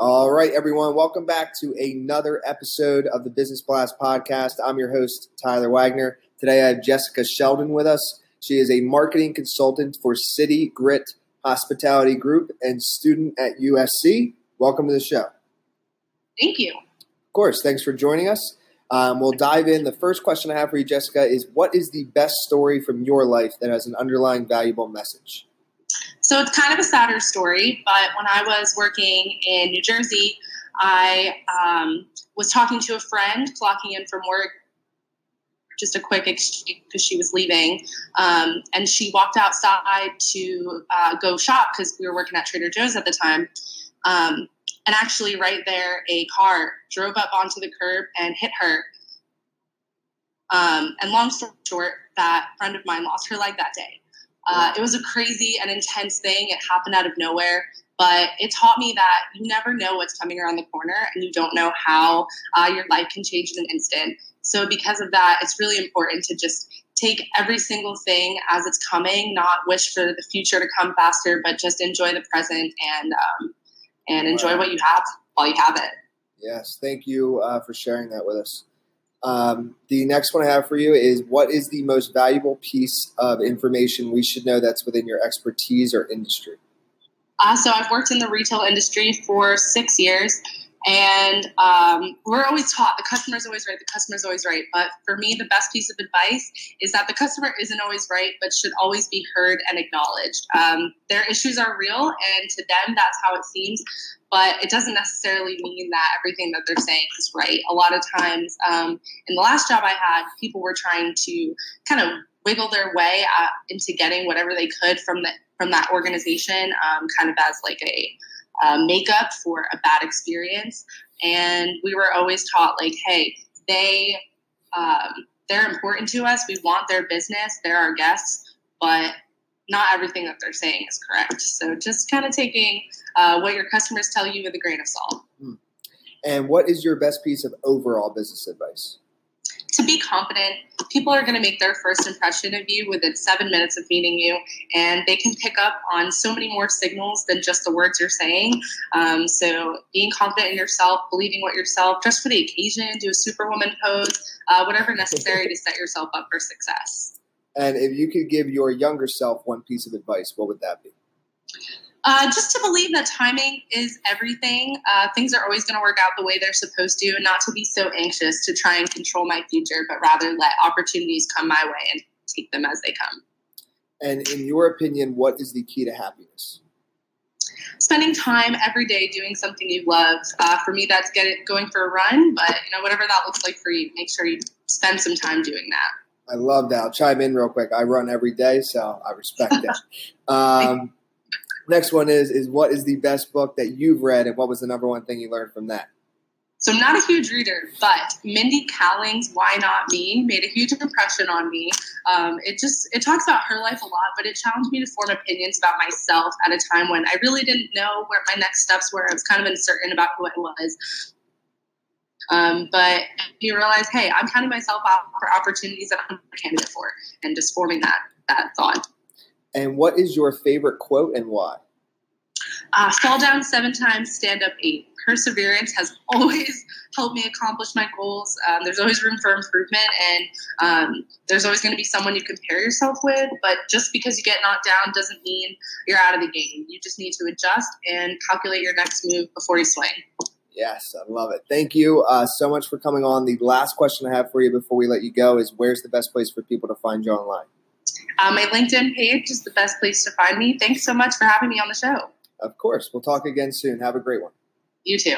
All right, everyone, welcome back to another episode of the Business Blast podcast. I'm your host, Tyler Wagner. Today I have Jessica Sheldon with us. She is a marketing consultant for City Grit Hospitality Group and student at USC. Welcome to the show. Thank you. Of course, thanks for joining us. Um, we'll dive in. The first question I have for you, Jessica, is what is the best story from your life that has an underlying valuable message? So it's kind of a sadder story, but when I was working in New Jersey, I um, was talking to a friend, clocking in from work, just a quick exchange because she was leaving. Um, and she walked outside to uh, go shop because we were working at Trader Joe's at the time. Um, and actually, right there, a car drove up onto the curb and hit her. Um, and long story short, that friend of mine lost her leg that day. Uh, it was a crazy and intense thing. It happened out of nowhere, but it taught me that you never know what's coming around the corner and you don't know how uh, your life can change in an instant. So, because of that, it's really important to just take every single thing as it's coming, not wish for the future to come faster, but just enjoy the present and um, and enjoy what you have while you have it. Yes, thank you uh, for sharing that with us. Um, the next one I have for you is what is the most valuable piece of information we should know that's within your expertise or industry? Uh, so I've worked in the retail industry for six years, and um, we're always taught the customer is always right, the customer is always right. But for me, the best piece of advice is that the customer isn't always right, but should always be heard and acknowledged. Um, their issues are real, and to them, that's how it seems but it doesn't necessarily mean that everything that they're saying is right. A lot of times, um, in the last job I had, people were trying to kind of wiggle their way uh, into getting whatever they could from the from that organization, um, kind of as like a uh, makeup for a bad experience. And we were always taught like, hey, they um, they're important to us. We want their business. They're our guests, but not everything that they're saying is correct. So just kind of taking uh, what your customers tell you with a grain of salt. Hmm. And what is your best piece of overall business advice? To be confident, people are going to make their first impression of you within seven minutes of meeting you, and they can pick up on so many more signals than just the words you're saying. Um, so, being confident in yourself, believing what yourself, just for the occasion, do a superwoman pose, uh, whatever necessary to set yourself up for success. And if you could give your younger self one piece of advice, what would that be? Uh, just to believe that timing is everything. Uh, things are always going to work out the way they're supposed to, and not to be so anxious to try and control my future, but rather let opportunities come my way and take them as they come. And in your opinion, what is the key to happiness? Spending time every day doing something you love. Uh, for me, that's get it, going for a run, but you know whatever that looks like for you, make sure you spend some time doing that. I love that. I'll chime in real quick. I run every day, so I respect it. Um, next one is is what is the best book that you've read, and what was the number one thing you learned from that? So I'm not a huge reader, but Mindy Kaling's "Why Not Me" made a huge impression on me. Um, it just it talks about her life a lot, but it challenged me to form opinions about myself at a time when I really didn't know where my next steps were. I was kind of uncertain about who I was. Um, but you realize, hey, I'm counting myself out for opportunities that I'm a candidate for, and just forming that that thought. And what is your favorite quote and why? Uh, fall down seven times, stand up eight. Perseverance has always helped me accomplish my goals. Um, there's always room for improvement, and um, there's always going to be someone you compare yourself with. But just because you get knocked down doesn't mean you're out of the game. You just need to adjust and calculate your next move before you swing. Yes, I love it. Thank you uh, so much for coming on. The last question I have for you before we let you go is where's the best place for people to find you online? Uh, my LinkedIn page is the best place to find me. Thanks so much for having me on the show. Of course. We'll talk again soon. Have a great one. You too.